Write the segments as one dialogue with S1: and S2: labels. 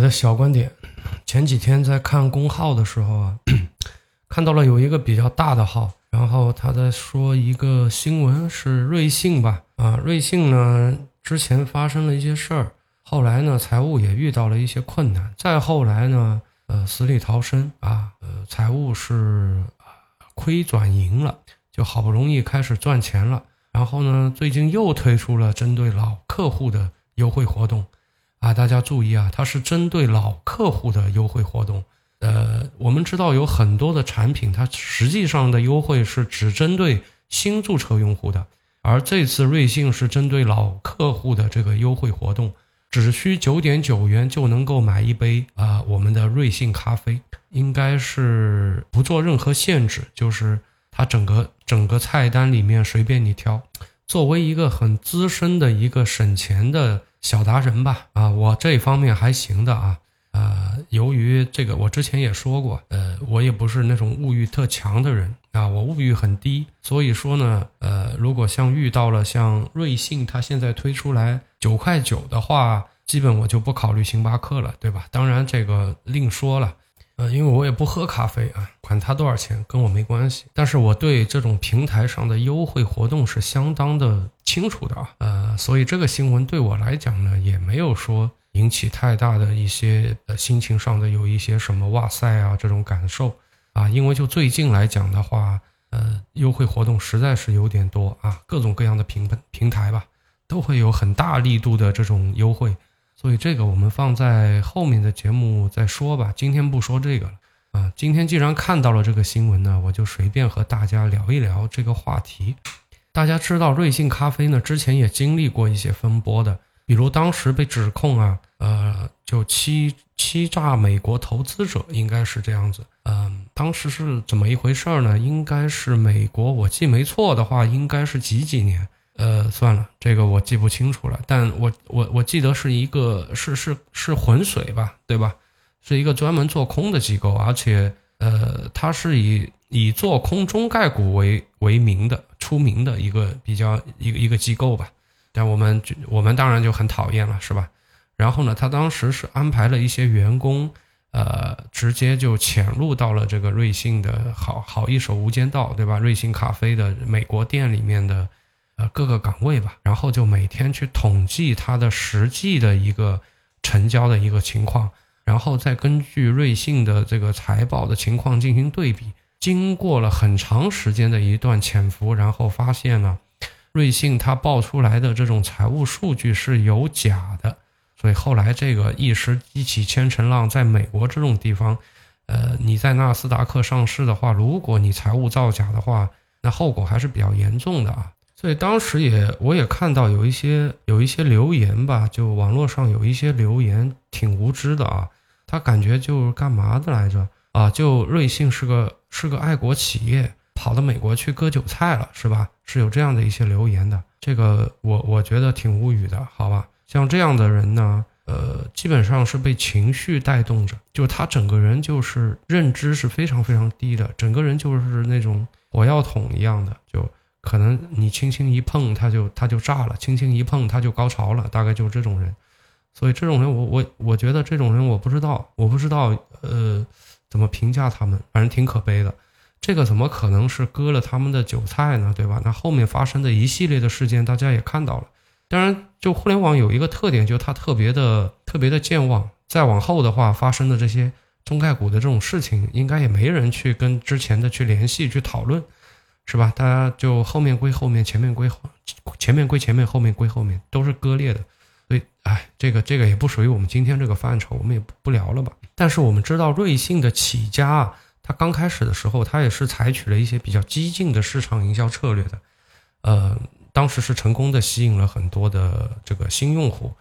S1: 的小观点。前几天在看公号的时候啊，看到了有一个比较大的号，然后他在说一个新闻，是瑞幸吧？啊，瑞幸呢之前发生了一些事儿，后来呢财务也遇到了一些困难，再后来呢，呃，死里逃生啊，呃，财务是亏转盈了，就好不容易开始赚钱了。然后呢，最近又推出了针对老客户的优惠活动。啊，大家注意啊，它是针对老客户的优惠活动。呃，我们知道有很多的产品，它实际上的优惠是只针对新注册用户的，而这次瑞幸是针对老客户的这个优惠活动，只需九点九元就能够买一杯啊，我们的瑞幸咖啡，应该是不做任何限制，就是它整个整个菜单里面随便你挑。作为一个很资深的一个省钱的。小达人吧，啊，我这方面还行的啊，呃，由于这个我之前也说过，呃，我也不是那种物欲特强的人啊，我物欲很低，所以说呢，呃，如果像遇到了像瑞幸，它现在推出来九块九的话，基本我就不考虑星巴克了，对吧？当然这个另说了。呃，因为我也不喝咖啡啊，管它多少钱，跟我没关系。但是我对这种平台上的优惠活动是相当的清楚的啊，所以这个新闻对我来讲呢，也没有说引起太大的一些呃心情上的有一些什么哇塞啊这种感受啊，因为就最近来讲的话，呃，优惠活动实在是有点多啊，各种各样的平平台吧，都会有很大力度的这种优惠。所以这个我们放在后面的节目再说吧，今天不说这个了啊。今天既然看到了这个新闻呢，我就随便和大家聊一聊这个话题。大家知道瑞幸咖啡呢，之前也经历过一些风波的，比如当时被指控啊，呃，就欺欺诈美国投资者，应该是这样子。嗯，当时是怎么一回事呢？应该是美国，我记没错的话，应该是几几年。呃，算了，这个我记不清楚了，但我我我记得是一个是是是浑水吧，对吧？是一个专门做空的机构，而且呃，它是以以做空中概股为为名的出名的一个比较一个一个机构吧。但我们我们当然就很讨厌了，是吧？然后呢，他当时是安排了一些员工，呃，直接就潜入到了这个瑞幸的好好一手无间道，对吧？瑞幸咖啡的美国店里面的。呃，各个岗位吧，然后就每天去统计它的实际的一个成交的一个情况，然后再根据瑞幸的这个财报的情况进行对比。经过了很长时间的一段潜伏，然后发现呢瑞幸它报出来的这种财务数据是有假的，所以后来这个一时激起千层浪，在美国这种地方，呃，你在纳斯达克上市的话，如果你财务造假的话，那后果还是比较严重的啊。所以当时也我也看到有一些有一些留言吧，就网络上有一些留言挺无知的啊，他感觉就是干嘛的来着啊？就瑞幸是个是个爱国企业，跑到美国去割韭菜了是吧？是有这样的一些留言的，这个我我觉得挺无语的，好吧？像这样的人呢，呃，基本上是被情绪带动着，就他整个人就是认知是非常非常低的，整个人就是那种火药桶一样的就。可能你轻轻一碰，他就他就炸了；轻轻一碰，他就高潮了。大概就是这种人，所以这种人，我我我觉得这种人，我不知道，我不知道，呃，怎么评价他们，反正挺可悲的。这个怎么可能是割了他们的韭菜呢？对吧？那后面发生的一系列的事件，大家也看到了。当然，就互联网有一个特点，就它特别的特别的健忘。再往后的话，发生的这些中概股的这种事情，应该也没人去跟之前的去联系去讨论。是吧？大家就后面归后面，前面归后，前面归前面，后面归后面，都是割裂的。所以，哎，这个这个也不属于我们今天这个范畴，我们也不聊了吧。但是我们知道，瑞幸的起家啊，它刚开始的时候，它也是采取了一些比较激进的市场营销策略的。呃，当时是成功的吸引了很多的这个新用户。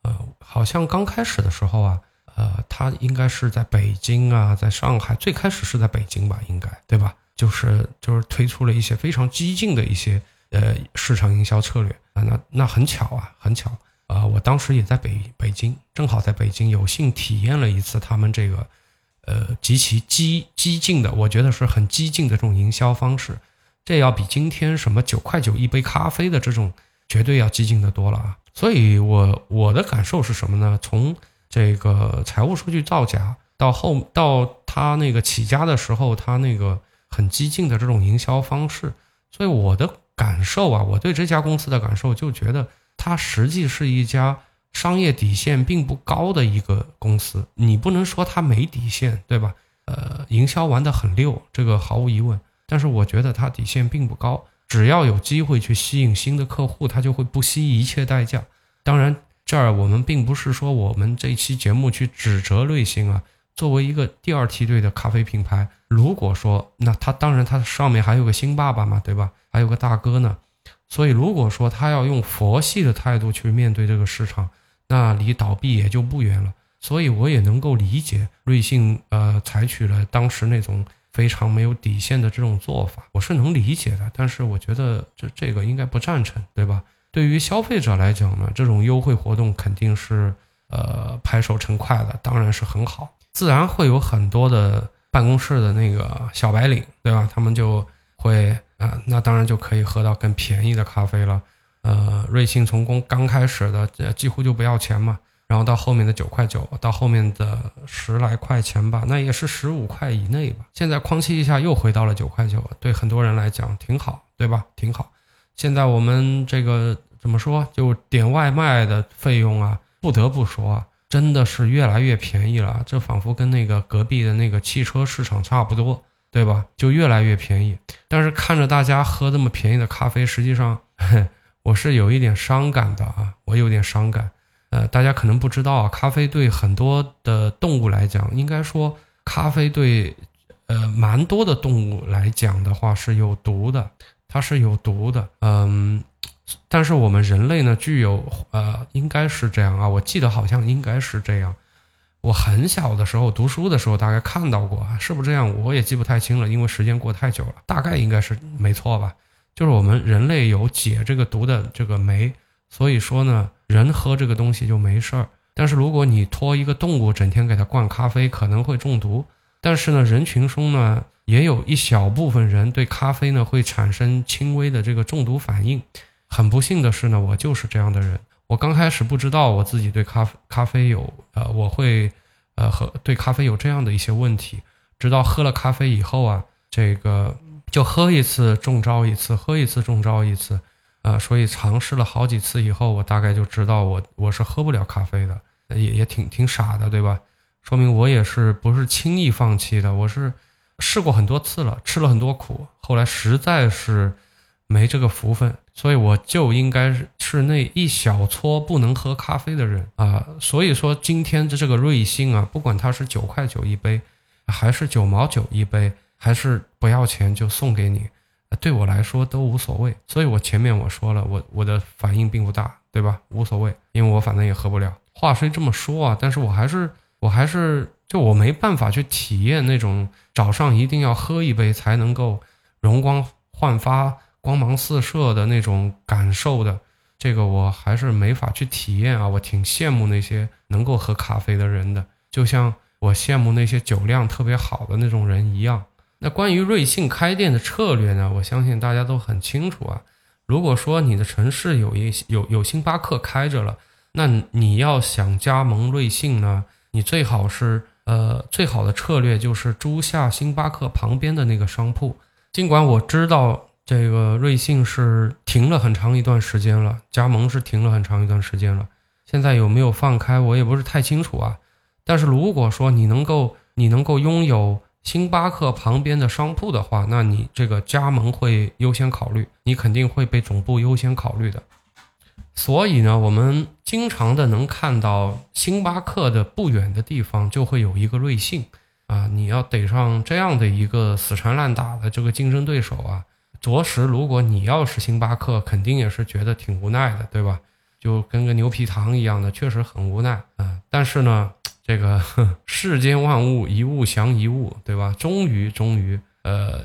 S1: 呃，好像刚开始的时候啊，呃，它应该是在北京啊，在上海，最开始是在北京吧，应该对吧？就是就是推出了一些非常激进的一些呃市场营销策略啊，那那很巧啊，很巧啊，我当时也在北北京，正好在北京有幸体验了一次他们这个呃极其激激进的，我觉得是很激进的这种营销方式，这要比今天什么九块九一杯咖啡的这种绝对要激进的多了啊，所以我我的感受是什么呢？从这个财务数据造假，到后到他那个起家的时候，他那个很激进的这种营销方式，所以我的感受啊，我对这家公司的感受就觉得它实际是一家商业底线并不高的一个公司。你不能说它没底线，对吧？呃，营销玩得很溜，这个毫无疑问。但是我觉得它底线并不高，只要有机会去吸引新的客户，它就会不惜一切代价。当然，这儿我们并不是说我们这期节目去指责瑞幸啊。作为一个第二梯队的咖啡品牌，如果说那它当然它上面还有个新爸爸嘛，对吧？还有个大哥呢。所以如果说他要用佛系的态度去面对这个市场，那离倒闭也就不远了。所以我也能够理解瑞幸呃采取了当时那种非常没有底线的这种做法，我是能理解的。但是我觉得这这个应该不赞成，对吧？对于消费者来讲呢，这种优惠活动肯定是呃拍手称快的，当然是很好。自然会有很多的办公室的那个小白领，对吧？他们就会啊，那当然就可以喝到更便宜的咖啡了。呃，瑞幸从刚刚开始的几乎就不要钱嘛。然后到后面的九块九，到后面的十来块钱吧，那也是十五块以内吧。现在哐叽一下又回到了九块九，对很多人来讲挺好，对吧？挺好。现在我们这个怎么说？就点外卖的费用啊，不得不说啊，真的是越来越便宜了。这仿佛跟那个隔壁的那个汽车市场差不多，对吧？就越来越便宜。但是看着大家喝这么便宜的咖啡，实际上 我是有一点伤感的啊，我有点伤感。呃，大家可能不知道啊，咖啡对很多的动物来讲，应该说咖啡对呃蛮多的动物来讲的话是有毒的，它是有毒的。嗯，但是我们人类呢，具有呃，应该是这样啊，我记得好像应该是这样。我很小的时候读书的时候大概看到过，是不是这样？我也记不太清了，因为时间过太久了。大概应该是没错吧？就是我们人类有解这个毒的这个酶。所以说呢，人喝这个东西就没事儿，但是如果你托一个动物整天给它灌咖啡，可能会中毒。但是呢，人群中呢，也有一小部分人对咖啡呢会产生轻微的这个中毒反应。很不幸的是呢，我就是这样的人。我刚开始不知道我自己对咖咖啡有呃，我会呃和对咖啡有这样的一些问题，直到喝了咖啡以后啊，这个就喝一次中招一次，喝一次中招一次。啊，所以尝试了好几次以后，我大概就知道我我是喝不了咖啡的，也也挺挺傻的，对吧？说明我也是不是轻易放弃的，我是试过很多次了，吃了很多苦，后来实在是没这个福分，所以我就应该是那一小撮不能喝咖啡的人啊。所以说今天的这个瑞幸啊，不管它是九块九一杯，还是九毛九一杯，还是不要钱就送给你。对我来说都无所谓，所以我前面我说了，我我的反应并不大，对吧？无所谓，因为我反正也喝不了。话虽这么说啊，但是我还是我还是就我没办法去体验那种早上一定要喝一杯才能够容光焕发、光芒四射的那种感受的，这个我还是没法去体验啊。我挺羡慕那些能够喝咖啡的人的，就像我羡慕那些酒量特别好的那种人一样。那关于瑞幸开店的策略呢？我相信大家都很清楚啊。如果说你的城市有一有有星巴克开着了，那你要想加盟瑞幸呢，你最好是呃最好的策略就是租下星巴克旁边的那个商铺。尽管我知道这个瑞幸是停了很长一段时间了，加盟是停了很长一段时间了，现在有没有放开我也不是太清楚啊。但是如果说你能够你能够拥有。星巴克旁边的商铺的话，那你这个加盟会优先考虑，你肯定会被总部优先考虑的。所以呢，我们经常的能看到星巴克的不远的地方就会有一个瑞幸啊，你要逮上这样的一个死缠烂打的这个竞争对手啊，着实，如果你要是星巴克，肯定也是觉得挺无奈的，对吧？就跟个牛皮糖一样的，确实很无奈啊。但是呢。这个 世间万物一物降一物，对吧？终于，终于，呃，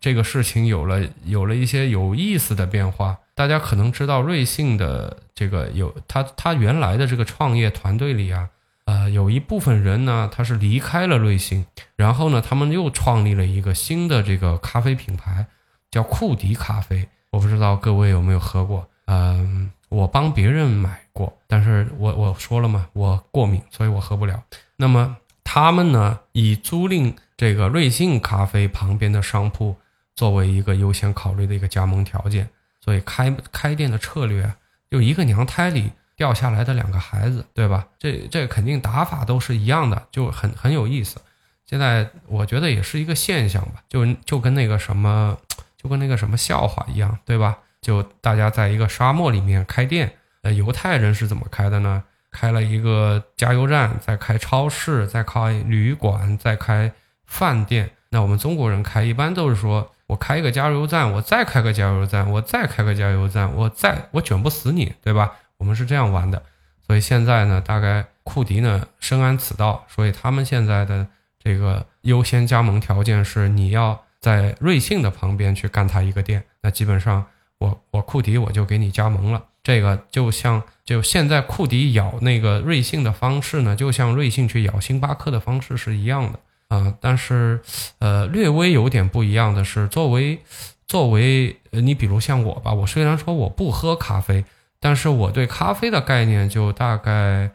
S1: 这个事情有了有了一些有意思的变化。大家可能知道，瑞幸的这个有他他原来的这个创业团队里啊，呃，有一部分人呢，他是离开了瑞幸，然后呢，他们又创立了一个新的这个咖啡品牌，叫库迪咖啡。我不知道各位有没有喝过？嗯，我帮别人买过，但是我我说了嘛，我过敏，所以我喝不了。那么他们呢，以租赁这个瑞幸咖啡旁边的商铺作为一个优先考虑的一个加盟条件，所以开开店的策略就一个娘胎里掉下来的两个孩子，对吧？这这肯定打法都是一样的，就很很有意思。现在我觉得也是一个现象吧，就就跟那个什么，就跟那个什么笑话一样，对吧？就大家在一个沙漠里面开店，呃，犹太人是怎么开的呢？开了一个加油站，再开超市，再开旅馆，再开饭店。那我们中国人开一般都是说，我开一个加油站，我再开个加油站，我再开个加油站，我再我卷不死你，对吧？我们是这样玩的。所以现在呢，大概库迪呢深谙此道，所以他们现在的。这个优先加盟条件是你要在瑞幸的旁边去干他一个店，那基本上我我库迪我就给你加盟了。这个就像就现在库迪咬那个瑞幸的方式呢，就像瑞幸去咬星巴克的方式是一样的啊。但是呃，略微有点不一样的是，作为作为呃你比如像我吧，我虽然说我不喝咖啡，但是我对咖啡的概念就大概。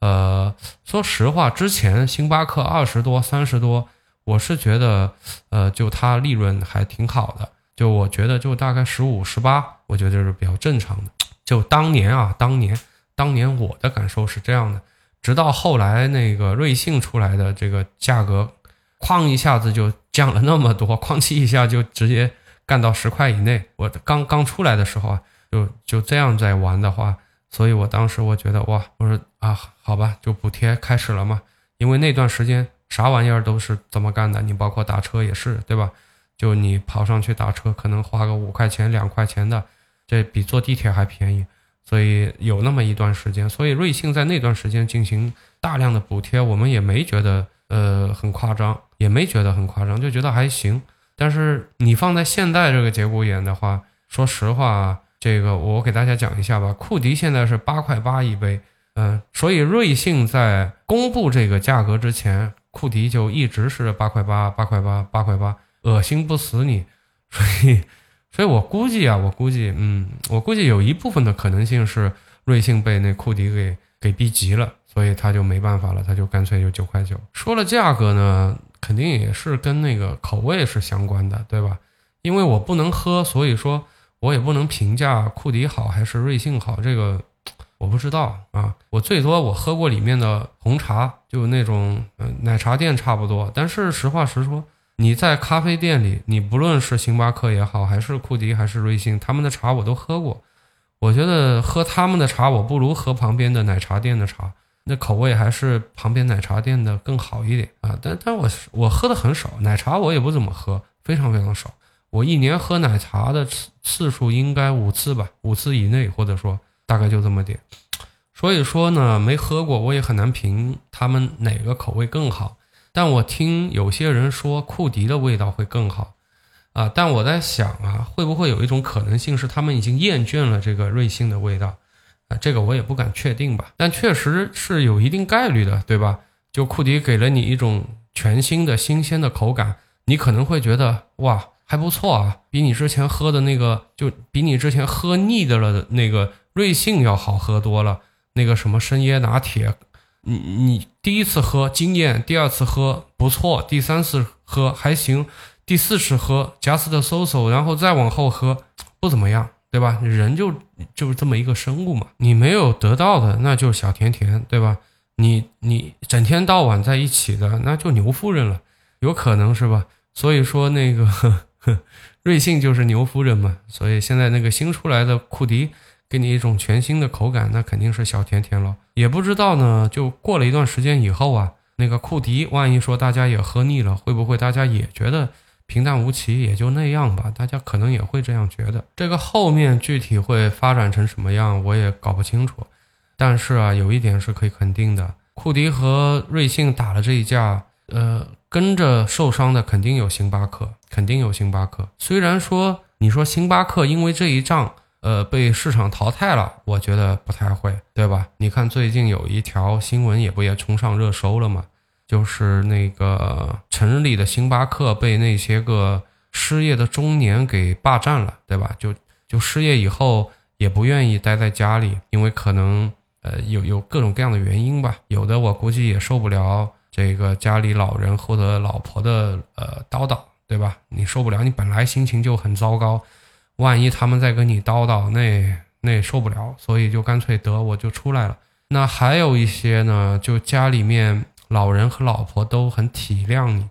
S1: 呃，说实话，之前星巴克二十多、三十多，我是觉得，呃，就它利润还挺好的。就我觉得，就大概十五、十八，我觉得是比较正常的。就当年啊，当年，当年我的感受是这样的。直到后来那个瑞幸出来的这个价格，哐一下子就降了那么多，哐叽一下就直接干到十块以内。我刚刚出来的时候啊，就就这样在玩的话。所以我当时我觉得哇，我说啊，好吧，就补贴开始了嘛。因为那段时间啥玩意儿都是这么干的，你包括打车也是，对吧？就你跑上去打车，可能花个五块钱、两块钱的，这比坐地铁还便宜。所以有那么一段时间，所以瑞幸在那段时间进行大量的补贴，我们也没觉得呃很夸张，也没觉得很夸张，就觉得还行。但是你放在现在这个节骨眼的话，说实话。这个我给大家讲一下吧，库迪现在是八块八一杯，嗯，所以瑞幸在公布这个价格之前，库迪就一直是八块八，八块八，八块八，恶心不死你，所以，所以我估计啊，我估计，嗯，我估计有一部分的可能性是瑞幸被那库迪给给逼急了，所以他就没办法了，他就干脆就九块九。说了价格呢，肯定也是跟那个口味是相关的，对吧？因为我不能喝，所以说。我也不能评价库迪好还是瑞幸好，这个我不知道啊。我最多我喝过里面的红茶，就那种嗯奶茶店差不多。但是实话实说，你在咖啡店里，你不论是星巴克也好，还是库迪还是瑞幸，他们的茶我都喝过。我觉得喝他们的茶，我不如喝旁边的奶茶店的茶，那口味还是旁边奶茶店的更好一点啊。但但我我喝的很少，奶茶我也不怎么喝，非常非常少。我一年喝奶茶的次次数应该五次吧，五次以内，或者说大概就这么点。所以说呢，没喝过，我也很难评他们哪个口味更好。但我听有些人说库迪的味道会更好啊，但我在想啊，会不会有一种可能性是他们已经厌倦了这个瑞幸的味道啊？这个我也不敢确定吧，但确实是有一定概率的，对吧？就库迪给了你一种全新的新鲜的口感，你可能会觉得哇。还不错啊，比你之前喝的那个，就比你之前喝腻的了的那个瑞幸要好喝多了。那个什么深椰拿铁，你你第一次喝惊艳，第二次喝不错，第三次喝还行，第四次喝加斯的 SOSO，然后再往后喝不怎么样，对吧？人就就是这么一个生物嘛，你没有得到的那就小甜甜，对吧？你你整天到晚在一起的那就牛夫人了，有可能是吧？所以说那个。瑞幸就是牛夫人嘛，所以现在那个新出来的库迪给你一种全新的口感，那肯定是小甜甜了。也不知道呢，就过了一段时间以后啊，那个库迪万一说大家也喝腻了，会不会大家也觉得平淡无奇，也就那样吧？大家可能也会这样觉得。这个后面具体会发展成什么样，我也搞不清楚。但是啊，有一点是可以肯定的，库迪和瑞幸打了这一架，呃。跟着受伤的肯定有星巴克，肯定有星巴克。虽然说你说星巴克因为这一仗，呃，被市场淘汰了，我觉得不太会，对吧？你看最近有一条新闻也不也冲上热搜了吗？就是那个城里的星巴克被那些个失业的中年给霸占了，对吧？就就失业以后也不愿意待在家里，因为可能呃有有各种各样的原因吧。有的我估计也受不了这个家里老人或者老婆的呃叨叨，对吧？你受不了，你本来心情就很糟糕，万一他们再跟你叨叨，那那受不了，所以就干脆得我就出来了。那还有一些呢，就家里面老人和老婆都很体谅你，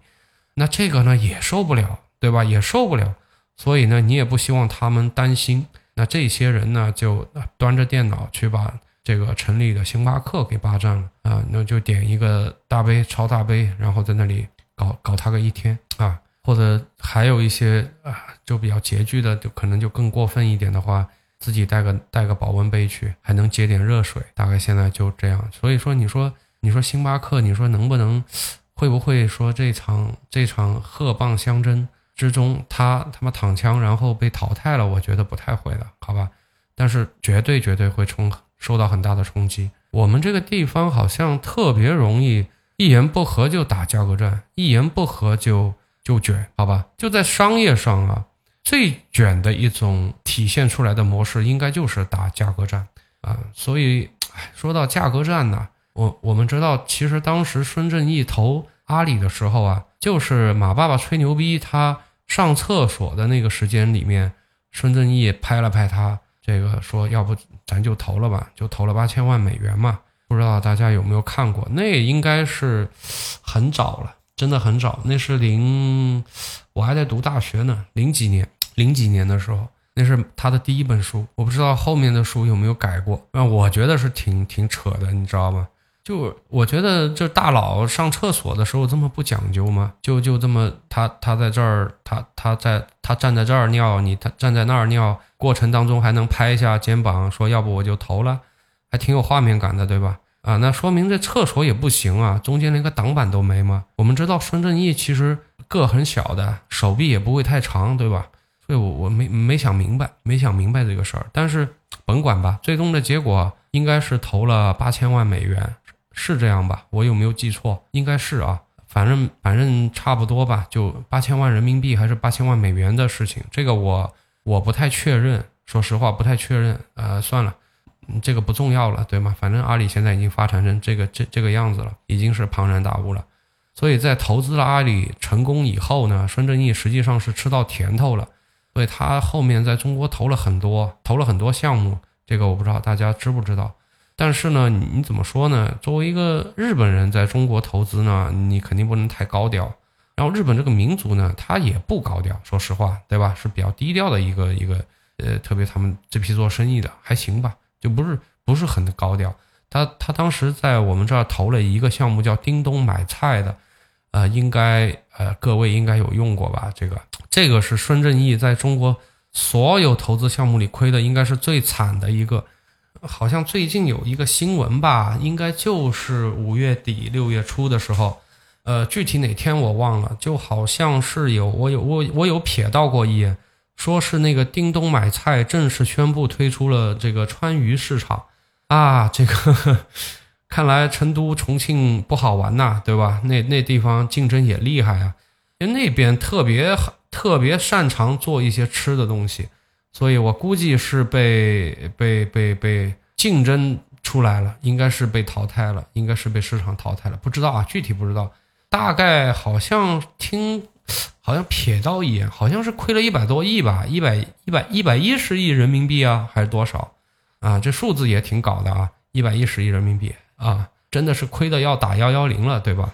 S1: 那这个呢也受不了，对吧？也受不了，所以呢你也不希望他们担心。那这些人呢，就端着电脑去把这个城里的星巴克给霸占了啊！那就点一个大杯、超大杯，然后在那里搞搞他个一天啊！或者还有一些啊，就比较拮据的，就可能就更过分一点的话，自己带个带个保温杯去，还能接点热水。大概现在就这样。所以说，你说你说星巴克，你说能不能，会不会说这场这场鹤蚌相争？之中，他他妈躺枪，然后被淘汰了，我觉得不太会的，好吧？但是绝对绝对会冲受到很大的冲击。我们这个地方好像特别容易一言不合就打价格战，一言不合就就卷，好吧？就在商业上啊，最卷的一种体现出来的模式，应该就是打价格战啊。所以，说到价格战呢，我我们知道，其实当时孙正义投阿里的时候啊。就是马爸爸吹牛逼，他上厕所的那个时间里面，孙正义拍了拍他，这个说要不咱就投了吧，就投了八千万美元嘛。不知道大家有没有看过？那应该是很早了，真的很早。那是零，我还在读大学呢，零几年，零几年的时候，那是他的第一本书。我不知道后面的书有没有改过，那我觉得是挺挺扯的，你知道吗？就我觉得这大佬上厕所的时候这么不讲究吗？就就这么他他在这儿，他他在他站在这儿尿，你他站在那儿尿，过程当中还能拍一下肩膀，说要不我就投了，还挺有画面感的，对吧？啊，那说明这厕所也不行啊，中间连个挡板都没吗？我们知道孙正义其实个很小的，手臂也不会太长，对吧？所以我我没没想明白，没想明白这个事儿，但是甭管吧，最终的结果应该是投了八千万美元。是这样吧？我有没有记错？应该是啊，反正反正差不多吧，就八千万人民币还是八千万美元的事情，这个我我不太确认，说实话不太确认。呃，算了，这个不重要了，对吗？反正阿里现在已经发展成这个这这个样子了，已经是庞然大物了。所以在投资了阿里成功以后呢，孙正义实际上是吃到甜头了，所以他后面在中国投了很多，投了很多项目，这个我不知道大家知不知道。但是呢，你怎么说呢？作为一个日本人在中国投资呢，你肯定不能太高调。然后日本这个民族呢，他也不高调，说实话，对吧？是比较低调的一个一个，呃，特别他们这批做生意的还行吧，就不是不是很高调。他他当时在我们这儿投了一个项目叫叮咚买菜的，呃，应该呃各位应该有用过吧？这个这个是孙正义在中国所有投资项目里亏的，应该是最惨的一个。好像最近有一个新闻吧，应该就是五月底六月初的时候，呃，具体哪天我忘了，就好像是有我有我我有瞥到过一眼，说是那个叮咚买菜正式宣布推出了这个川渝市场啊，这个 看来成都重庆不好玩呐，对吧？那那地方竞争也厉害啊，因为那边特别特别擅长做一些吃的东西。所以我估计是被被被被竞争出来了，应该是被淘汰了，应该是被市场淘汰了，不知道啊，具体不知道，大概好像听，好像瞥到一眼，好像是亏了一百多亿吧，一百一百一百一十亿人民币啊，还是多少啊？这数字也挺搞的啊，一百一十亿人民币啊，真的是亏的要打幺幺零了，对吧？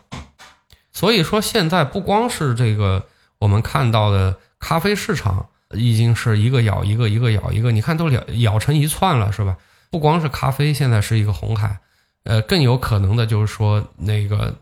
S1: 所以说现在不光是这个我们看到的咖啡市场。已经是一个咬一个，一个咬一个，你看都咬咬成一串了，是吧？不光是咖啡，现在是一个红海，呃，更有可能的就是说那个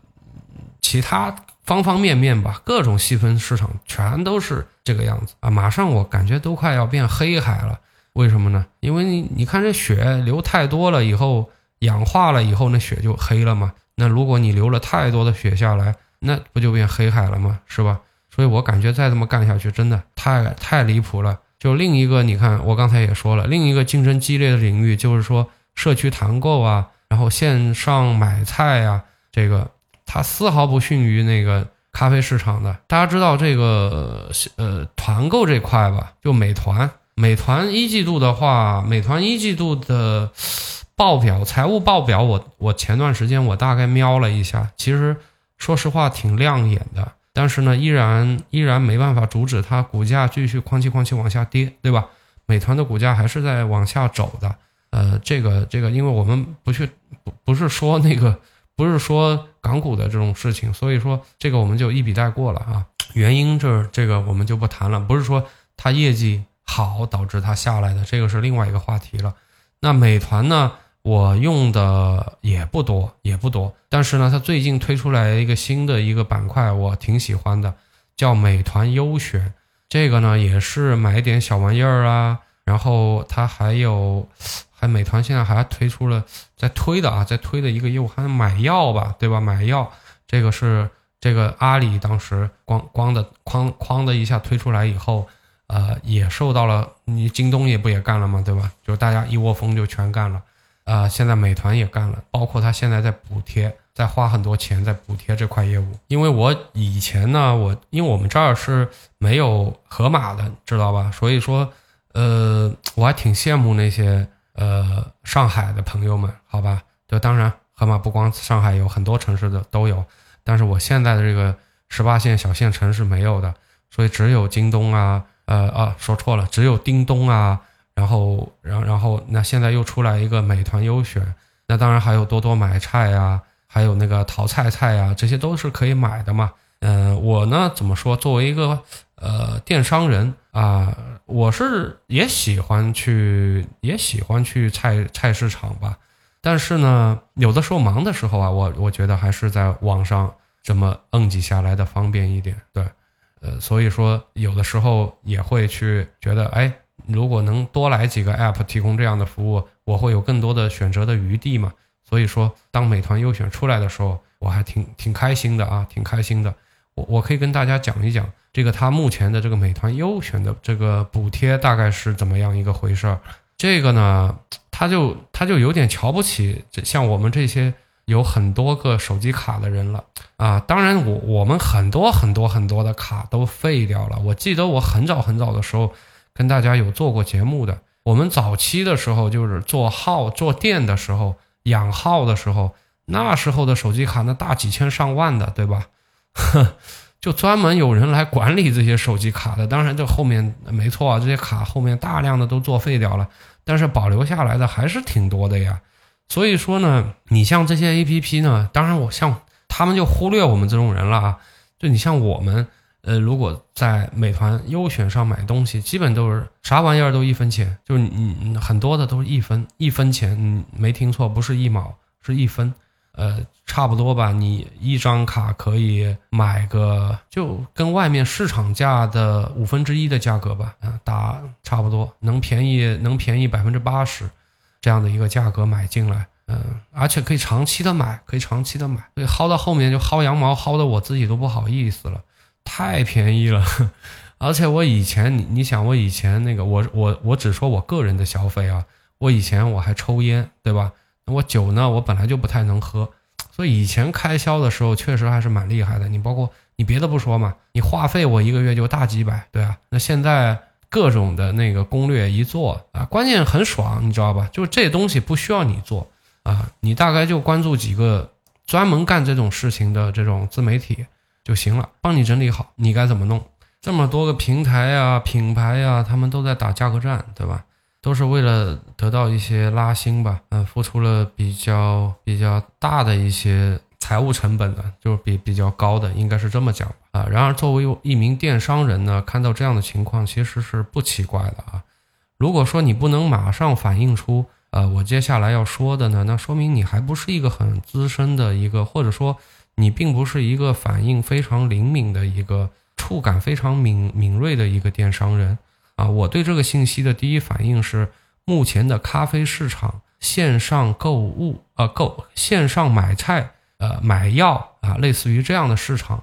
S1: 其他方方面面吧，各种细分市场全都是这个样子啊！马上我感觉都快要变黑海了，为什么呢？因为你你看这血流太多了以后，氧化了以后，那血就黑了嘛。那如果你流了太多的血下来，那不就变黑海了吗？是吧？所以我感觉再这么干下去，真的太太离谱了。就另一个，你看我刚才也说了，另一个竞争激烈的领域，就是说社区团购啊，然后线上买菜啊，这个它丝毫不逊于那个咖啡市场的。大家知道这个呃团购这块吧，就美团，美团一季度的话，美团一季度的报表财务报表，我我前段时间我大概瞄了一下，其实说实话挺亮眼的，但是呢，依然依然没办法阻止它股价继续哐叽哐叽往下跌，对吧？美团的股价还是在往下走的。呃，这个这个，因为我们不去不不是说那个不是说港股的这种事情，所以说这个我们就一笔带过了啊。原因这这个我们就不谈了，不是说它业绩好导致它下来的，这个是另外一个话题了。那美团呢，我用的也不多也不多，但是呢，它最近推出来一个新的一个板块，我挺喜欢的，叫美团优选。这个呢也是买点小玩意儿啊，然后它还有。还美团现在还推出了在推的啊，在推的一个业务，还买药吧，对吧？买药这个是这个阿里当时咣咣的哐哐的一下推出来以后，呃，也受到了你京东也不也干了吗？对吧？就大家一窝蜂就全干了，啊，现在美团也干了，包括他现在在补贴，在花很多钱在补贴这块业务。因为我以前呢，我因为我们这儿是没有盒马的，知道吧？所以说，呃，我还挺羡慕那些。呃，上海的朋友们，好吧，就当然，盒马不光上海有很多城市的都有，但是我现在的这个十八线小县城是没有的，所以只有京东啊，呃啊，说错了，只有叮咚啊，然后，然然后，那现在又出来一个美团优选，那当然还有多多买菜呀，还有那个淘菜菜呀，这些都是可以买的嘛。嗯，我呢怎么说？作为一个呃电商人啊。我是也喜欢去，也喜欢去菜菜市场吧，但是呢，有的时候忙的时候啊，我我觉得还是在网上这么摁几下来的方便一点，对，呃，所以说有的时候也会去觉得，哎，如果能多来几个 app 提供这样的服务，我会有更多的选择的余地嘛。所以说，当美团优选出来的时候，我还挺挺开心的啊，挺开心的。我我可以跟大家讲一讲。这个他目前的这个美团优选的这个补贴大概是怎么样一个回事儿？这个呢，他就他就有点瞧不起像我们这些有很多个手机卡的人了啊！当然，我我们很多很多很多的卡都废掉了。我记得我很早很早的时候跟大家有做过节目的，我们早期的时候就是做号做店的时候养号的时候，那时候的手机卡那大几千上万的，对吧？呵。就专门有人来管理这些手机卡的，当然这后面没错啊，这些卡后面大量的都作废掉了，但是保留下来的还是挺多的呀。所以说呢，你像这些 A P P 呢，当然我像他们就忽略我们这种人了啊。就你像我们，呃，如果在美团优选上买东西，基本都是啥玩意儿都一分钱，就是你很多的都是一分一分钱，你没听错，不是一毛，是一分。呃，差不多吧。你一张卡可以买个，就跟外面市场价的五分之一的价格吧。啊，打差不多能便宜，能便宜百分之八十，这样的一个价格买进来。嗯，而且可以长期的买，可以长期的买。所以薅到后面就薅羊毛，薅的我自己都不好意思了，太便宜了。而且我以前，你你想，我以前那个，我我我只说我个人的消费啊，我以前我还抽烟，对吧？我酒呢，我本来就不太能喝，所以以前开销的时候确实还是蛮厉害的。你包括你别的不说嘛，你话费我一个月就大几百，对啊。那现在各种的那个攻略一做啊，关键很爽，你知道吧？就这东西不需要你做啊，你大概就关注几个专门干这种事情的这种自媒体就行了，帮你整理好你该怎么弄。这么多个平台呀、品牌呀，他们都在打价格战，对吧？都是为了得到一些拉新吧，嗯，付出了比较比较大的一些财务成本的，就是比比较高的，应该是这么讲啊。然而，作为一名电商人呢，看到这样的情况其实是不奇怪的啊。如果说你不能马上反映出，呃，我接下来要说的呢，那说明你还不是一个很资深的一个，或者说你并不是一个反应非常灵敏的一个，触感非常敏敏锐的一个电商人。啊，我对这个信息的第一反应是，目前的咖啡市场线上购物，呃，购线上买菜，呃，买药啊，类似于这样的市场，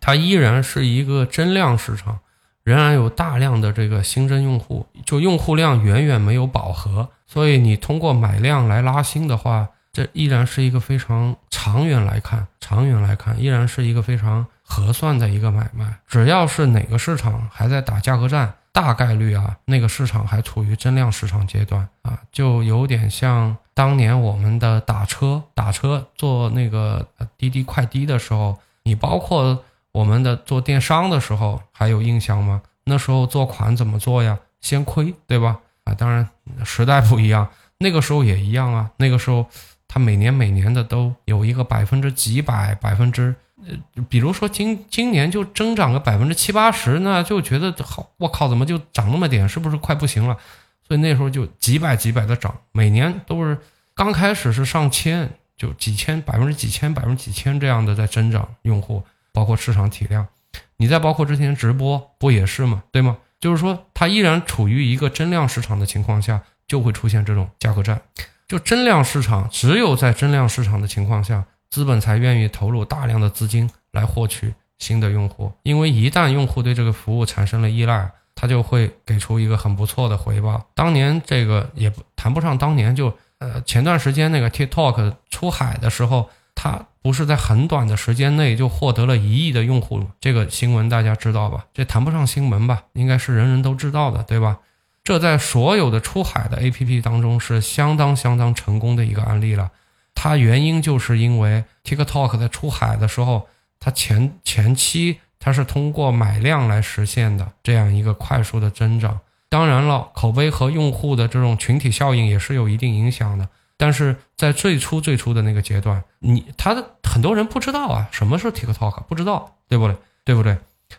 S1: 它依然是一个增量市场，仍然有大量的这个新增用户，就用户量远远没有饱和，所以你通过买量来拉新的话，这依然是一个非常长远来看，长远来看依然是一个非常合算的一个买卖。只要是哪个市场还在打价格战。大概率啊，那个市场还处于增量市场阶段啊，就有点像当年我们的打车、打车做那个滴滴快滴的时候，你包括我们的做电商的时候，还有印象吗？那时候做款怎么做呀？先亏，对吧？啊，当然时代不一样，那个时候也一样啊。那个时候，它每年每年的都有一个百分之几百、百分之。呃，比如说今今年就增长个百分之七八十，那就觉得好，我靠，怎么就涨那么点？是不是快不行了？所以那时候就几百几百的涨，每年都是刚开始是上千，就几千百分之几千百分之几千这样的在增长用户，包括市场体量。你再包括之前直播不也是吗？对吗？就是说它依然处于一个增量市场的情况下，就会出现这种价格战。就增量市场，只有在增量市场的情况下。资本才愿意投入大量的资金来获取新的用户，因为一旦用户对这个服务产生了依赖，他就会给出一个很不错的回报。当年这个也谈不上当年，就呃前段时间那个 TikTok 出海的时候，它不是在很短的时间内就获得了一亿的用户？这个新闻大家知道吧？这谈不上新闻吧？应该是人人都知道的，对吧？这在所有的出海的 APP 当中是相当相当成功的一个案例了。它原因就是因为 TikTok 在出海的时候，它前前期它是通过买量来实现的这样一个快速的增长。当然了，口碑和用户的这种群体效应也是有一定影响的。但是在最初最初的那个阶段，你他的很多人不知道啊，什么是 TikTok，不知道，对不对？对不对？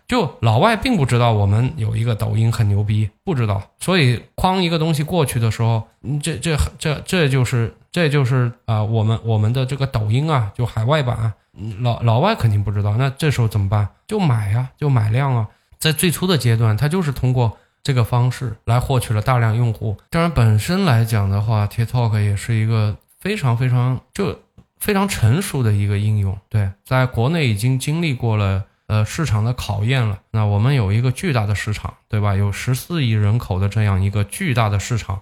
S1: 就老外并不知道我们有一个抖音很牛逼，不知道，所以框一个东西过去的时候，这这这这就是这就是啊，我们我们的这个抖音啊，就海外版，老老外肯定不知道，那这时候怎么办？就买呀，就买量啊，在最初的阶段，它就是通过这个方式来获取了大量用户。当然，本身来讲的话，TikTok 也是一个非常非常就非常成熟的一个应用，对，在国内已经经历过了。呃，市场的考验了。那我们有一个巨大的市场，对吧？有十四亿人口的这样一个巨大的市场，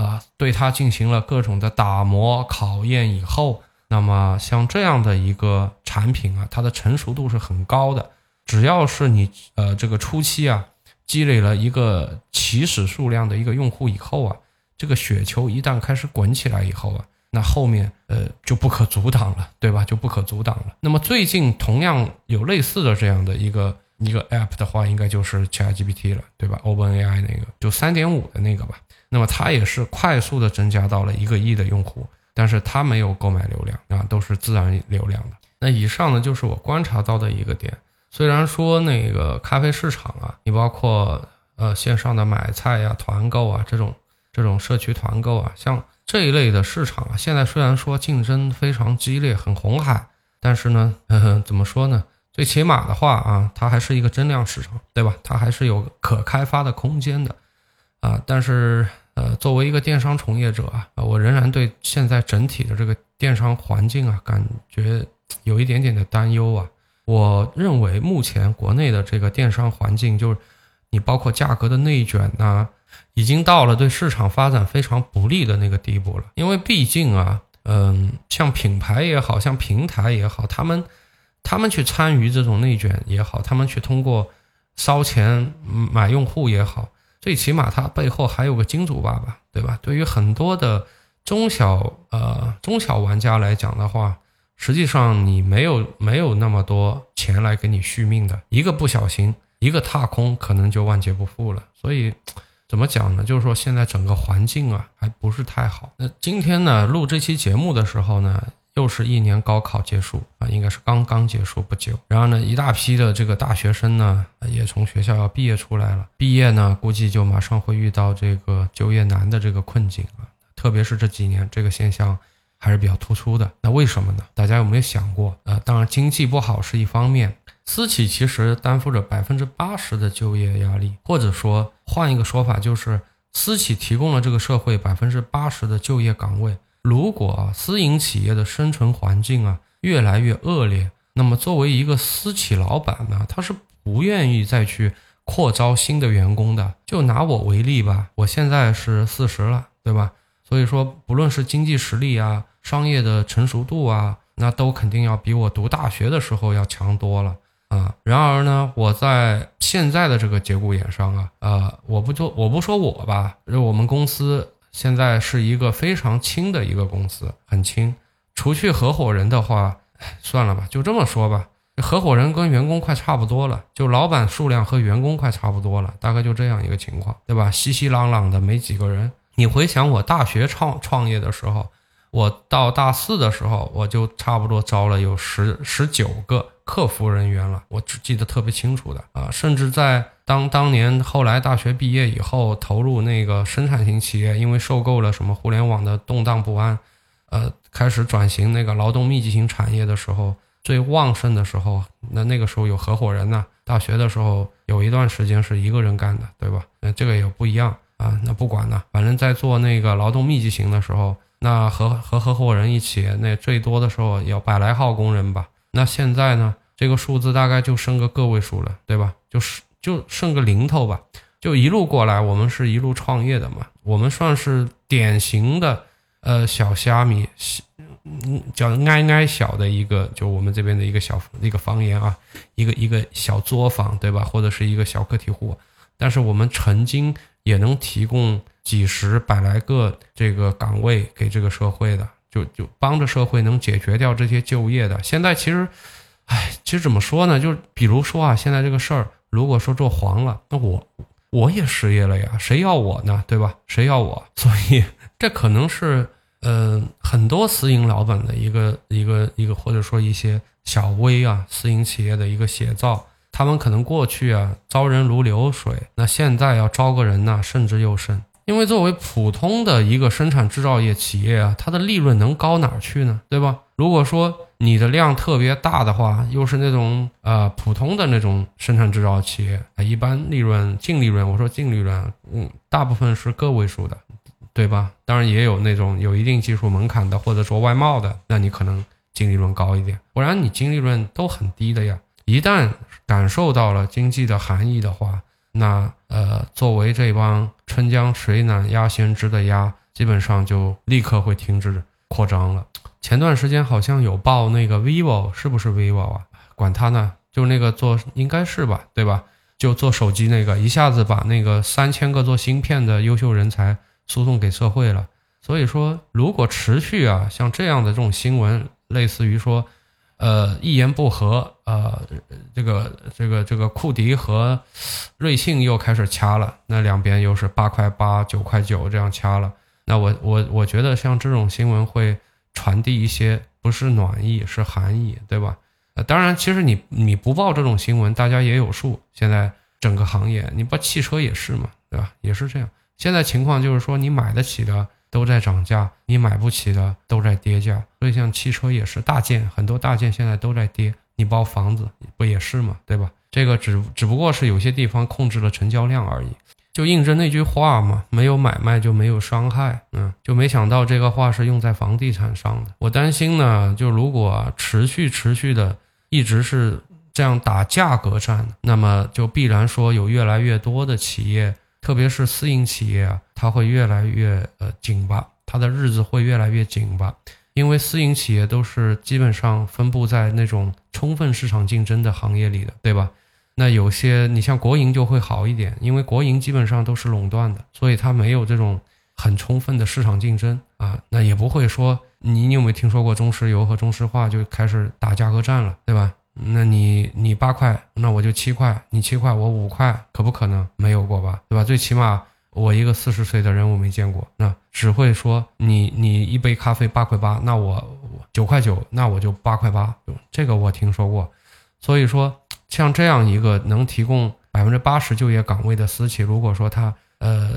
S1: 啊，对它进行了各种的打磨考验以后，那么像这样的一个产品啊，它的成熟度是很高的。只要是你呃这个初期啊，积累了一个起始数量的一个用户以后啊，这个雪球一旦开始滚起来以后啊。那后面呃就不可阻挡了，对吧？就不可阻挡了。那么最近同样有类似的这样的一个一个 app 的话，应该就是 ChatGPT 了，对吧？OpenAI 那个就三点五的那个吧。那么它也是快速的增加到了一个亿的用户，但是它没有购买流量啊，都是自然流量的。那以上呢就是我观察到的一个点。虽然说那个咖啡市场啊，你包括呃线上的买菜呀、团购啊这种这种社区团购啊，像。这一类的市场啊，现在虽然说竞争非常激烈，很红海，但是呢，呵 呵怎么说呢？最起码的话啊，它还是一个增量市场，对吧？它还是有可开发的空间的，啊，但是呃，作为一个电商从业者啊，我仍然对现在整体的这个电商环境啊，感觉有一点点的担忧啊。我认为目前国内的这个电商环境，就是你包括价格的内卷呐。已经到了对市场发展非常不利的那个地步了，因为毕竟啊，嗯，像品牌也好像平台也好，他们他们去参与这种内卷也好，他们去通过烧钱买用户也好，最起码他背后还有个金主爸爸，对吧？对于很多的中小呃中小玩家来讲的话，实际上你没有没有那么多钱来给你续命的，一个不小心，一个踏空，可能就万劫不复了，所以。怎么讲呢？就是说现在整个环境啊，还不是太好。那今天呢，录这期节目的时候呢，又是一年高考结束啊，应该是刚刚结束不久。然后呢，一大批的这个大学生呢，也从学校要毕业出来了。毕业呢，估计就马上会遇到这个就业难的这个困境啊。特别是这几年，这个现象还是比较突出的。那为什么呢？大家有没有想过？呃，当然经济不好是一方面。私企其实担负着百分之八十的就业压力，或者说换一个说法，就是私企提供了这个社会百分之八十的就业岗位。如果私营企业的生存环境啊越来越恶劣，那么作为一个私企老板呢，他是不愿意再去扩招新的员工的。就拿我为例吧，我现在是四十了，对吧？所以说，不论是经济实力啊、商业的成熟度啊，那都肯定要比我读大学的时候要强多了。啊。然而呢，我在现在的这个节骨眼上啊，呃，我不就我不说我吧，就我们公司现在是一个非常轻的一个公司，很轻。除去合伙人的话，算了吧，就这么说吧。合伙人跟员工快差不多了，就老板数量和员工快差不多了，大概就这样一个情况，对吧？熙熙攘攘的没几个人。你回想我大学创创业的时候，我到大四的时候，我就差不多招了有十十九个客服人员了，我只记得特别清楚的啊。甚至在当当年后来大学毕业以后，投入那个生产型企业，因为受够了什么互联网的动荡不安。呃，开始转型那个劳动密集型产业的时候，最旺盛的时候，那那个时候有合伙人呢。大学的时候有一段时间是一个人干的，对吧？那这个也不一样啊。那不管了，反正在做那个劳动密集型的时候，那和和合伙人一起，那最多的时候有百来号工人吧。那现在呢，这个数字大概就剩个个位数了，对吧？就是就剩个零头吧。就一路过来，我们是一路创业的嘛，我们算是典型的。呃，小虾米，嗯，叫挨挨小的一个，就我们这边的一个小一个方言啊，一个一个小作坊，对吧？或者是一个小个体户，但是我们曾经也能提供几十百来个这个岗位给这个社会的，就就帮着社会能解决掉这些就业的。现在其实，唉，其实怎么说呢？就是比如说啊，现在这个事儿，如果说做黄了，那我我也失业了呀，谁要我呢？对吧？谁要我？所以。这可能是，呃，很多私营老板的一个一个一个，或者说一些小微啊私营企业的一个写照。他们可能过去啊招人如流水，那现在要招个人呢，慎之又慎。因为作为普通的一个生产制造业企业啊，它的利润能高哪儿去呢？对吧？如果说你的量特别大的话，又是那种呃普通的那种生产制造企业，一般利润净利润，我说净利润，嗯，大部分是个位数的。对吧？当然也有那种有一定技术门槛的，或者说外贸的，那你可能净利润高一点，不然你净利润都很低的呀。一旦感受到了经济的含义的话，那呃，作为这帮春江水暖鸭先知的鸭，基本上就立刻会停止扩张了。前段时间好像有报那个 vivo 是不是 vivo 啊？管他呢，就那个做应该是吧，对吧？就做手机那个，一下子把那个三千个做芯片的优秀人才。输送给社会了，所以说，如果持续啊，像这样的这种新闻，类似于说，呃，一言不合，呃，这个这个这个库迪和瑞幸又开始掐了，那两边又是八块八、九块九这样掐了，那我我我觉得像这种新闻会传递一些不是暖意，是寒意，对吧？呃，当然，其实你你不报这种新闻，大家也有数。现在整个行业，你报汽车也是嘛，对吧？也是这样。现在情况就是说，你买得起的都在涨价，你买不起的都在跌价。所以像汽车也是大件，很多大件现在都在跌。你包房子不也是嘛？对吧？这个只只不过是有些地方控制了成交量而已。就印证那句话嘛，没有买卖就没有伤害。嗯，就没想到这个话是用在房地产上的。我担心呢，就如果持续持续的一直是这样打价格战，那么就必然说有越来越多的企业。特别是私营企业啊，它会越来越呃紧巴，它的日子会越来越紧巴，因为私营企业都是基本上分布在那种充分市场竞争的行业里的，对吧？那有些你像国营就会好一点，因为国营基本上都是垄断的，所以它没有这种很充分的市场竞争啊，那也不会说你你有没有听说过中石油和中石化就开始打价格战了，对吧？那你你八块，那我就七块，你七块我五块，可不可能没有过吧？对吧？最起码我一个四十岁的人我没见过，那只会说你你一杯咖啡八块八，那我九块九，那我就八块八，这个我听说过。所以说，像这样一个能提供百分之八十就业岗位的私企，如果说它呃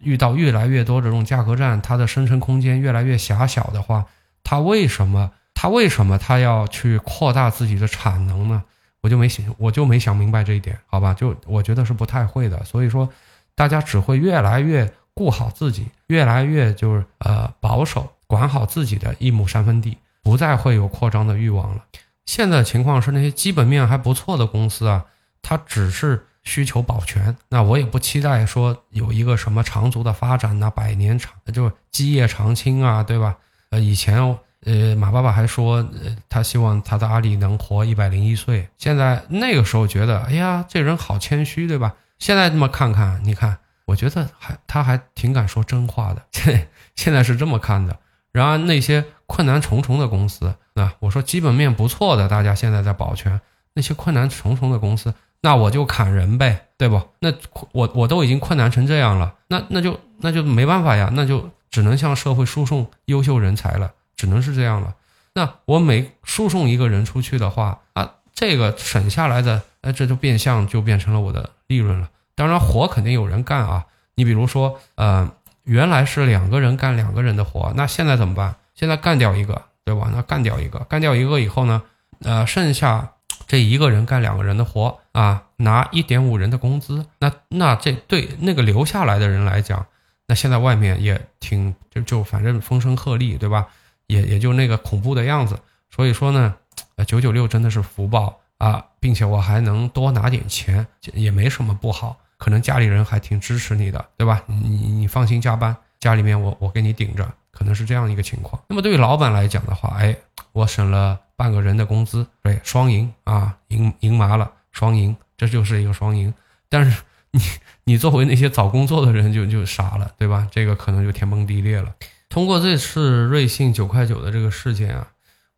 S1: 遇到越来越多这种价格战，它的生存空间越来越狭小的话，它为什么？他为什么他要去扩大自己的产能呢？我就没想，我就没想明白这一点，好吧？就我觉得是不太会的。所以说，大家只会越来越顾好自己，越来越就是呃保守，管好自己的一亩三分地，不再会有扩张的欲望了。现在情况是那些基本面还不错的公司啊，它只是需求保全。那我也不期待说有一个什么长足的发展呐，百年长就基业长青啊，对吧？呃，以前。呃，马爸爸还说，呃，他希望他的阿里能活一百零一岁。现在那个时候觉得，哎呀，这人好谦虚，对吧？现在这么看看，你看，我觉得还他还挺敢说真话的。现在是这么看的。然而那些困难重重的公司，那我说基本面不错的，大家现在在保全。那些困难重重的公司，那我就砍人呗，对不？那我我都已经困难成这样了，那那就那就没办法呀，那就只能向社会输送优秀人才了，只能是这样了。那我每输送一个人出去的话啊，这个省下来的，哎，这就变相就变成了我的利润了。当然活肯定有人干啊，你比如说，呃，原来是两个人干两个人的活，那现在怎么办？现在干掉一个，对吧？那干掉一个，干掉一个以后呢，呃，剩下。这一个人干两个人的活啊，拿一点五人的工资，那那这对那个留下来的人来讲，那现在外面也挺就就反正风声鹤唳，对吧？也也就那个恐怖的样子。所以说呢，呃，九九六真的是福报啊，并且我还能多拿点钱，也没什么不好。可能家里人还挺支持你的，对吧？你你放心加班，家里面我我给你顶着，可能是这样一个情况。那么对于老板来讲的话，哎，我省了。半个人的工资，对，双赢啊，赢赢麻了，双赢，这就是一个双赢。但是你你作为那些找工作的人就就傻了，对吧？这个可能就天崩地裂了。通过这次瑞幸九块九的这个事件啊，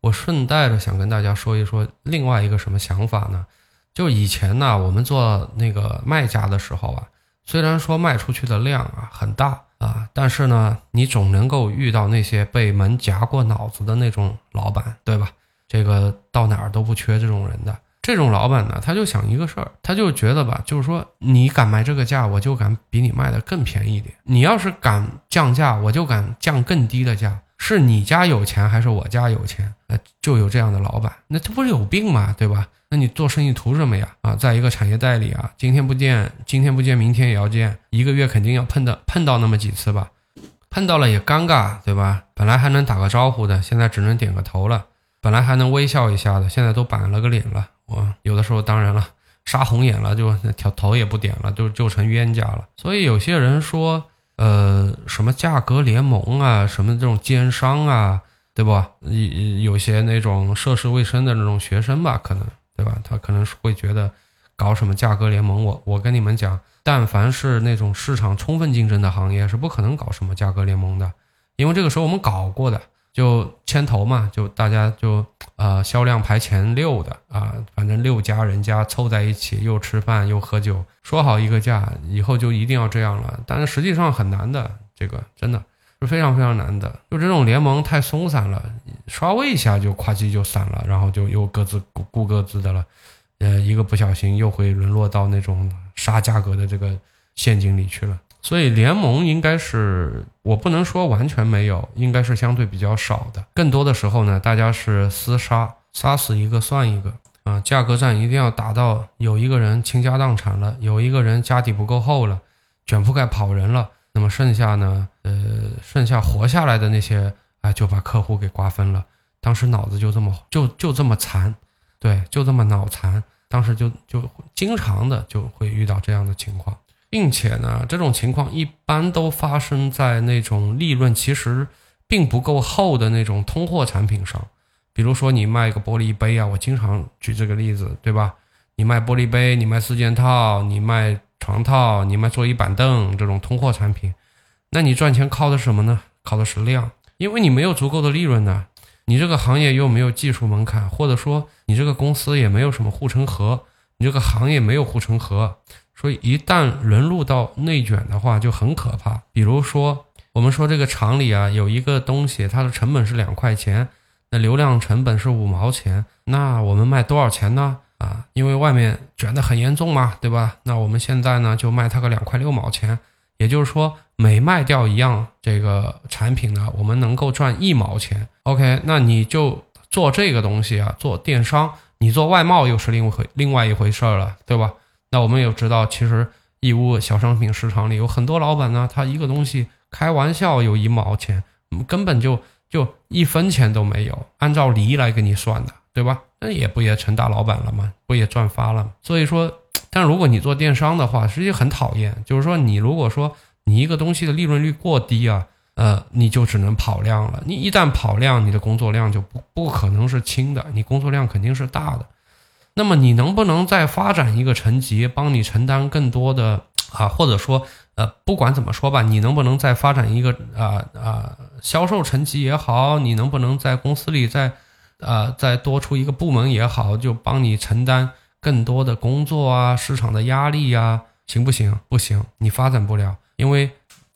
S1: 我顺带的想跟大家说一说另外一个什么想法呢？就以前呢，我们做那个卖家的时候啊，虽然说卖出去的量啊很大啊，但是呢，你总能够遇到那些被门夹过脑子的那种老板，对吧？这个到哪儿都不缺这种人的，这种老板呢，他就想一个事儿，他就觉得吧，就是说你敢卖这个价，我就敢比你卖的更便宜一点；你要是敢降价，我就敢降更低的价。是你家有钱还是我家有钱？呃就有这样的老板，那这不是有病吗？对吧？那你做生意图什么呀？啊，在一个产业带里啊，今天不见，今天不见，明天也要见，一个月肯定要碰到碰到那么几次吧？碰到了也尴尬，对吧？本来还能打个招呼的，现在只能点个头了。本来还能微笑一下的，现在都板了个脸了。我有的时候当然了，杀红眼了，就条头也不点了，就就成冤家了。所以有些人说，呃，什么价格联盟啊，什么这种奸商啊，对不？有有些那种涉世未深的那种学生吧，可能对吧？他可能是会觉得搞什么价格联盟。我我跟你们讲，但凡是那种市场充分竞争的行业，是不可能搞什么价格联盟的，因为这个时候我们搞过的。就牵头嘛，就大家就呃销量排前六的啊，反正六家人家凑在一起，又吃饭又喝酒，说好一个价，以后就一定要这样了。但是实际上很难的，这个真的是非常非常难的。就这种联盟太松散了，稍微一下就夸叽就散了，然后就又各自顾各自的了。呃，一个不小心又会沦落到那种杀价格的这个陷阱里去了。所以联盟应该是我不能说完全没有，应该是相对比较少的。更多的时候呢，大家是厮杀，杀死一个算一个啊。价格战一定要打到有一个人倾家荡产了，有一个人家底不够厚了，卷铺盖跑人了，那么剩下呢，呃，剩下活下来的那些啊，就把客户给瓜分了。当时脑子就这么就就这么残，对，就这么脑残。当时就就经常的就会遇到这样的情况。并且呢，这种情况一般都发生在那种利润其实并不够厚的那种通货产品上，比如说你卖个玻璃杯啊，我经常举这个例子，对吧？你卖玻璃杯，你卖四件套，你卖床套，你卖桌椅板凳这种通货产品，那你赚钱靠的什么呢？靠的是量，因为你没有足够的利润呢，你这个行业又没有技术门槛，或者说你这个公司也没有什么护城河，你这个行业没有护城河。所以一旦沦入到内卷的话，就很可怕。比如说，我们说这个厂里啊，有一个东西，它的成本是两块钱，那流量成本是五毛钱，那我们卖多少钱呢？啊，因为外面卷得很严重嘛，对吧？那我们现在呢，就卖它个两块六毛钱，也就是说，每卖掉一样这个产品呢，我们能够赚一毛钱。OK，那你就做这个东西啊，做电商，你做外贸又是另一回另外一回事儿了，对吧？那我们也知道，其实义乌小商品市场里有很多老板呢，他一个东西开玩笑有一毛钱，根本就就一分钱都没有，按照厘来给你算的，对吧？那也不也成大老板了吗？不也赚发了吗？所以说，但如果你做电商的话，实际很讨厌，就是说你如果说你一个东西的利润率过低啊，呃，你就只能跑量了。你一旦跑量，你的工作量就不不可能是轻的，你工作量肯定是大的。那么你能不能再发展一个层级，帮你承担更多的啊？或者说，呃，不管怎么说吧，你能不能再发展一个啊啊销售层级也好，你能不能在公司里再呃再多出一个部门也好，就帮你承担更多的工作啊，市场的压力呀，行不行？不行，你发展不了，因为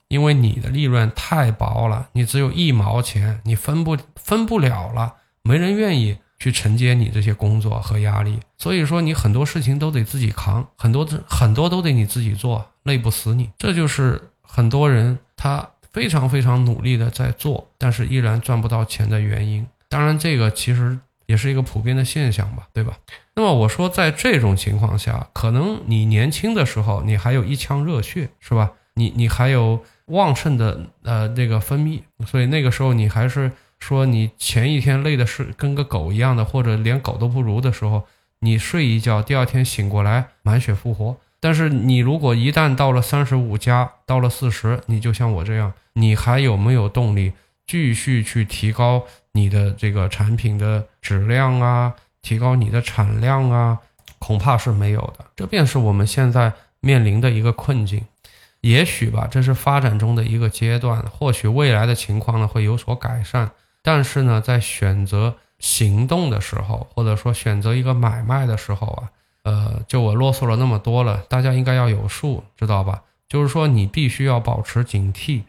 S1: 因为你的利润太薄了，你只有一毛钱，你分不分不了了，没人愿意。去承接你这些工作和压力，所以说你很多事情都得自己扛，很多很多都得你自己做，累不死你。这就是很多人他非常非常努力的在做，但是依然赚不到钱的原因。当然，这个其实也是一个普遍的现象吧，对吧？那么我说，在这种情况下，可能你年轻的时候，你还有一腔热血，是吧？你你还有旺盛的呃那个分泌，所以那个时候你还是。说你前一天累的是跟个狗一样的，或者连狗都不如的时候，你睡一觉，第二天醒过来满血复活。但是你如果一旦到了三十五加，到了四十，你就像我这样，你还有没有动力继续去提高你的这个产品的质量啊，提高你的产量啊？恐怕是没有的。这便是我们现在面临的一个困境。也许吧，这是发展中的一个阶段，或许未来的情况呢会有所改善。但是呢，在选择行动的时候，或者说选择一个买卖的时候啊，呃，就我啰嗦了那么多了，大家应该要有数，知道吧？就是说，你必须要保持警惕，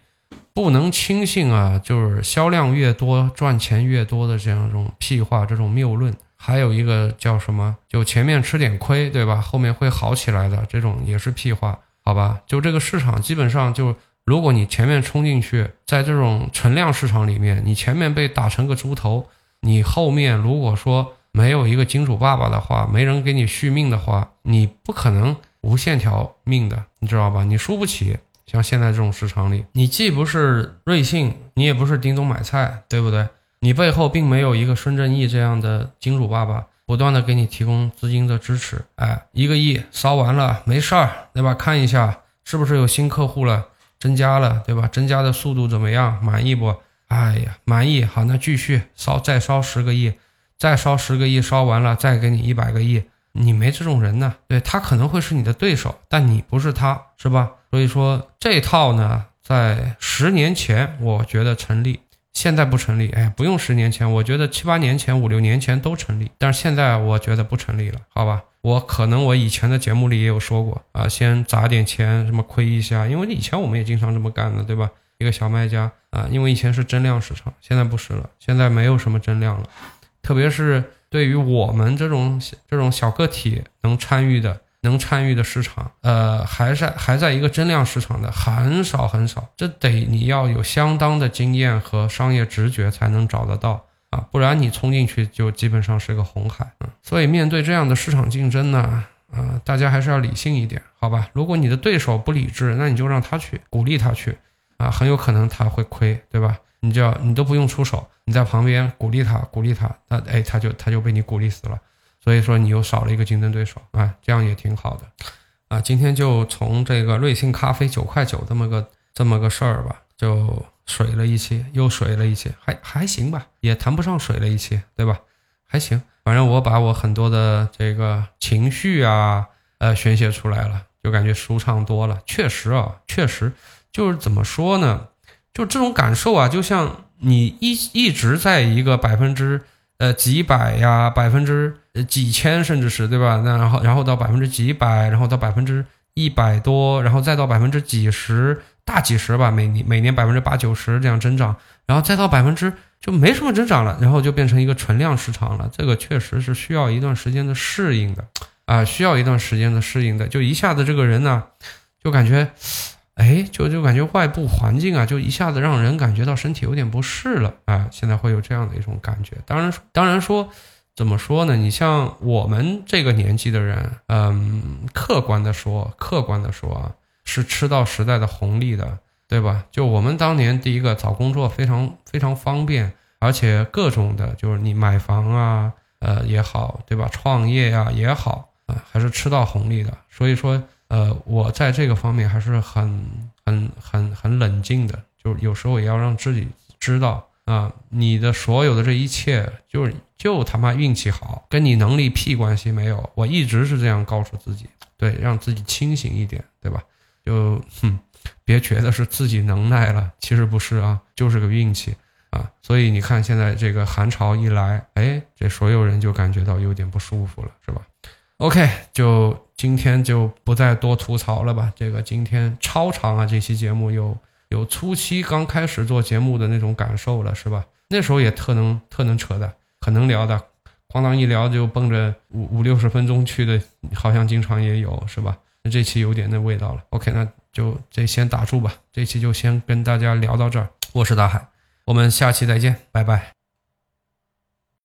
S1: 不能轻信啊，就是销量越多赚钱越多的这样一种屁话，这种谬论。还有一个叫什么，就前面吃点亏，对吧？后面会好起来的，这种也是屁话，好吧？就这个市场基本上就。如果你前面冲进去，在这种存量市场里面，你前面被打成个猪头，你后面如果说没有一个金主爸爸的话，没人给你续命的话，你不可能无限条命的，你知道吧？你输不起。像现在这种市场里，你既不是瑞幸，你也不是叮咚买菜，对不对？你背后并没有一个孙正义这样的金主爸爸，不断的给你提供资金的支持。哎，一个亿烧完了，没事儿，对吧？看一下是不是有新客户了。增加了，对吧？增加的速度怎么样？满意不？哎呀，满意。好，那继续烧，再烧十个亿，再烧十个亿，烧完了再给你一百个亿。你没这种人呢？对他可能会是你的对手，但你不是他，是吧？所以说这套呢，在十年前我觉得成立，现在不成立。哎，不用十年前，我觉得七八年前、五六年前都成立，但是现在我觉得不成立了，好吧？我可能我以前的节目里也有说过啊，先砸点钱，什么亏一下，因为以前我们也经常这么干的，对吧？一个小卖家啊，因为以前是增量市场，现在不是了，现在没有什么增量了，特别是对于我们这种这种小个体能参与的能参与的市场，呃，还是还在一个增量市场的很少很少，这得你要有相当的经验和商业直觉才能找得到。啊，不然你冲进去就基本上是个红海。嗯，所以面对这样的市场竞争呢，啊，大家还是要理性一点，好吧？如果你的对手不理智，那你就让他去，鼓励他去，啊，很有可能他会亏，对吧？你就要你都不用出手，你在旁边鼓励他，鼓励他，那哎，他就他就被你鼓励死了。所以说你又少了一个竞争对手啊，这样也挺好的。啊，今天就从这个瑞幸咖啡九块九这么个这么个事儿吧，就。水了一期，又水了一期，还还行吧，也谈不上水了一期，对吧？还行，反正我把我很多的这个情绪啊，呃，宣泄出来了，就感觉舒畅多了。确实啊，确实就是怎么说呢？就这种感受啊，就像你一一直在一个百分之呃几百呀，百分之呃几千，甚至是对吧？那然后然后到百分之几百，然后到百分之一百多，然后再到百分之几十。大几十吧，每年每年百分之八九十这样增长，然后再到百分之就没什么增长了，然后就变成一个存量市场了。这个确实是需要一段时间的适应的，啊，需要一段时间的适应的。就一下子这个人呢，就感觉，哎，就就感觉外部环境啊，就一下子让人感觉到身体有点不适了啊。现在会有这样的一种感觉。当然，当然说怎么说呢？你像我们这个年纪的人，嗯，客观的说，客观的说啊。是吃到时代的红利的，对吧？就我们当年第一个找工作非常非常方便，而且各种的，就是你买房啊，呃也好，对吧？创业呀也好啊，还是吃到红利的。所以说，呃，我在这个方面还是很很很很冷静的，就有时候也要让自己知道啊，你的所有的这一切，就是就他妈运气好，跟你能力屁关系没有。我一直是这样告诉自己，对，让自己清醒一点，对吧？就哼，别觉得是自己能耐了，其实不是啊，就是个运气啊。所以你看，现在这个寒潮一来，哎，这所有人就感觉到有点不舒服了，是吧？OK，就今天就不再多吐槽了吧。这个今天超长啊，这期节目有有初期刚开始做节目的那种感受了，是吧？那时候也特能特能扯的，很能聊的，哐当一聊就蹦着五五六十分钟去的，好像经常也有，是吧？那这期有点那味道了。OK，那就这先打住吧，这期就先跟大家聊到这儿。我是大海，我们下期再见，拜拜。